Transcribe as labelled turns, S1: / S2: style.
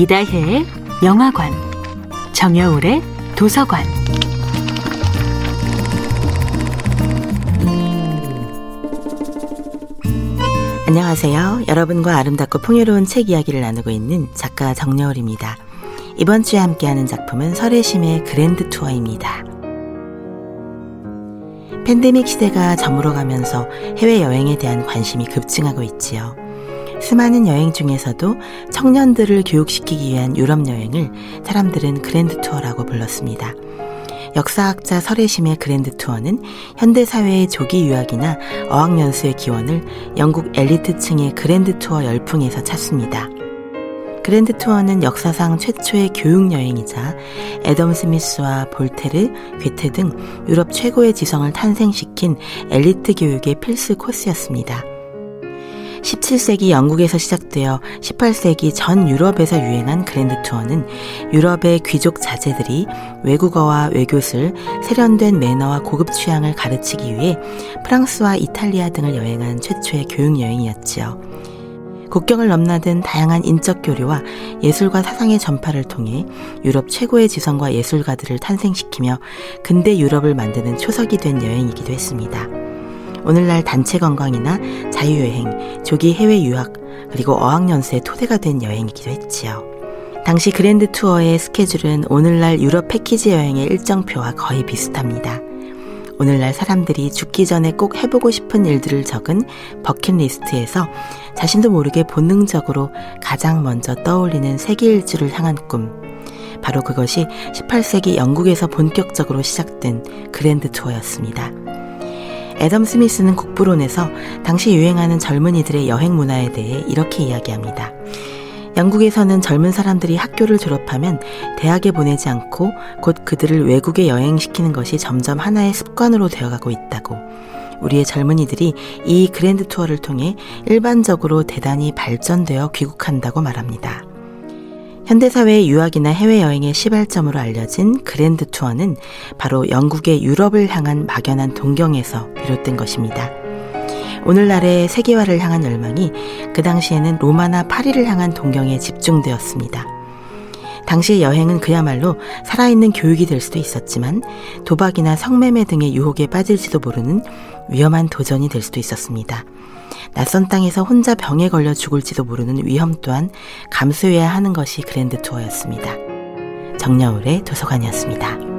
S1: 이다혜의 영화관, 정여울의 도서관.
S2: 안녕하세요. 여러분과 아름답고 풍요로운 책 이야기를 나누고 있는 작가 정여울입니다. 이번 주에 함께하는 작품은 설혜심의 그랜드 투어입니다. 팬데믹 시대가 저물어가면서 해외여행에 대한 관심이 급증하고 있지요. 수많은 여행 중에서도 청년들을 교육시키기 위한 유럽 여행을 사람들은 Grand Tour라고 불렀습니다. 역사학자 설혜심의 Grand Tour는 현대 사회의 조기 유학이나 어학연수의 기원을 영국 엘리트층의 Grand Tour 열풍에서 찾습니다. Grand Tour는 역사상 최초의 교육 여행이자 애덤 스미스와 볼테르, 괴테 등 유럽 최고의 지성을 탄생시킨 엘리트 교육의 필수 코스였습니다. 17세기 영국에서 시작되어 18세기 전 유럽에서 유행한 그랜드 투어는 유럽의 귀족 자제들이 외국어와 외교술, 세련된 매너와 고급 취향을 가르치기 위해 프랑스와 이탈리아 등을 여행한 최초의 교육 여행이었지요. 국경을 넘나든 다양한 인적 교류와 예술과 사상의 전파를 통해 유럽 최고의 지성과 예술가들을 탄생시키며 근대 유럽을 만드는 초석이 된 여행이기도 했습니다. 오늘날 단체 관광이나 자유여행, 조기 해외 유학, 그리고 어학연수의 토대가 된 여행이기도 했지요. 당시 그랜드 투어의 스케줄은 오늘날 유럽 패키지 여행의 일정표와 거의 비슷합니다. 오늘날 사람들이 죽기 전에 꼭 해보고 싶은 일들을 적은 버킷리스트에서 자신도 모르게 본능적으로 가장 먼저 떠올리는 세계 일주를 향한 꿈. 바로 그것이 18세기 영국에서 본격적으로 시작된 그랜드 투어였습니다. 애덤 스미스는 국부론에서 당시 유행하는 젊은이들의 여행 문화에 대해 이렇게 이야기합니다. 영국에서는 젊은 사람들이 학교를 졸업하면 대학에 보내지 않고 곧 그들을 외국에 여행시키는 것이 점점 하나의 습관으로 되어가고 있다고. 우리의 젊은이들이 이 그랜드 투어를 통해 일반적으로 대단히 발전되어 귀국한다고 말합니다. 현대사회의 유학이나 해외여행의 시발점으로 알려진 그랜드 투어는 바로 영국의 유럽을 향한 막연한 동경에서 비롯된 것입니다. 오늘날의 세계화를 향한 열망이 그 당시에는 로마나 파리를 향한 동경에 집중되었습니다. 당시의 여행은 그야말로 살아있는 교육이 될 수도 있었지만 도박이나 성매매 등의 유혹에 빠질지도 모르는 위험한 도전이 될 수도 있었습니다. 낯선 땅에서 혼자 병에 걸려 죽을지도 모르는 위험 또한 감수해야 하는 것이 그랜드 투어였습니다. 정여울의 도서관이었습니다.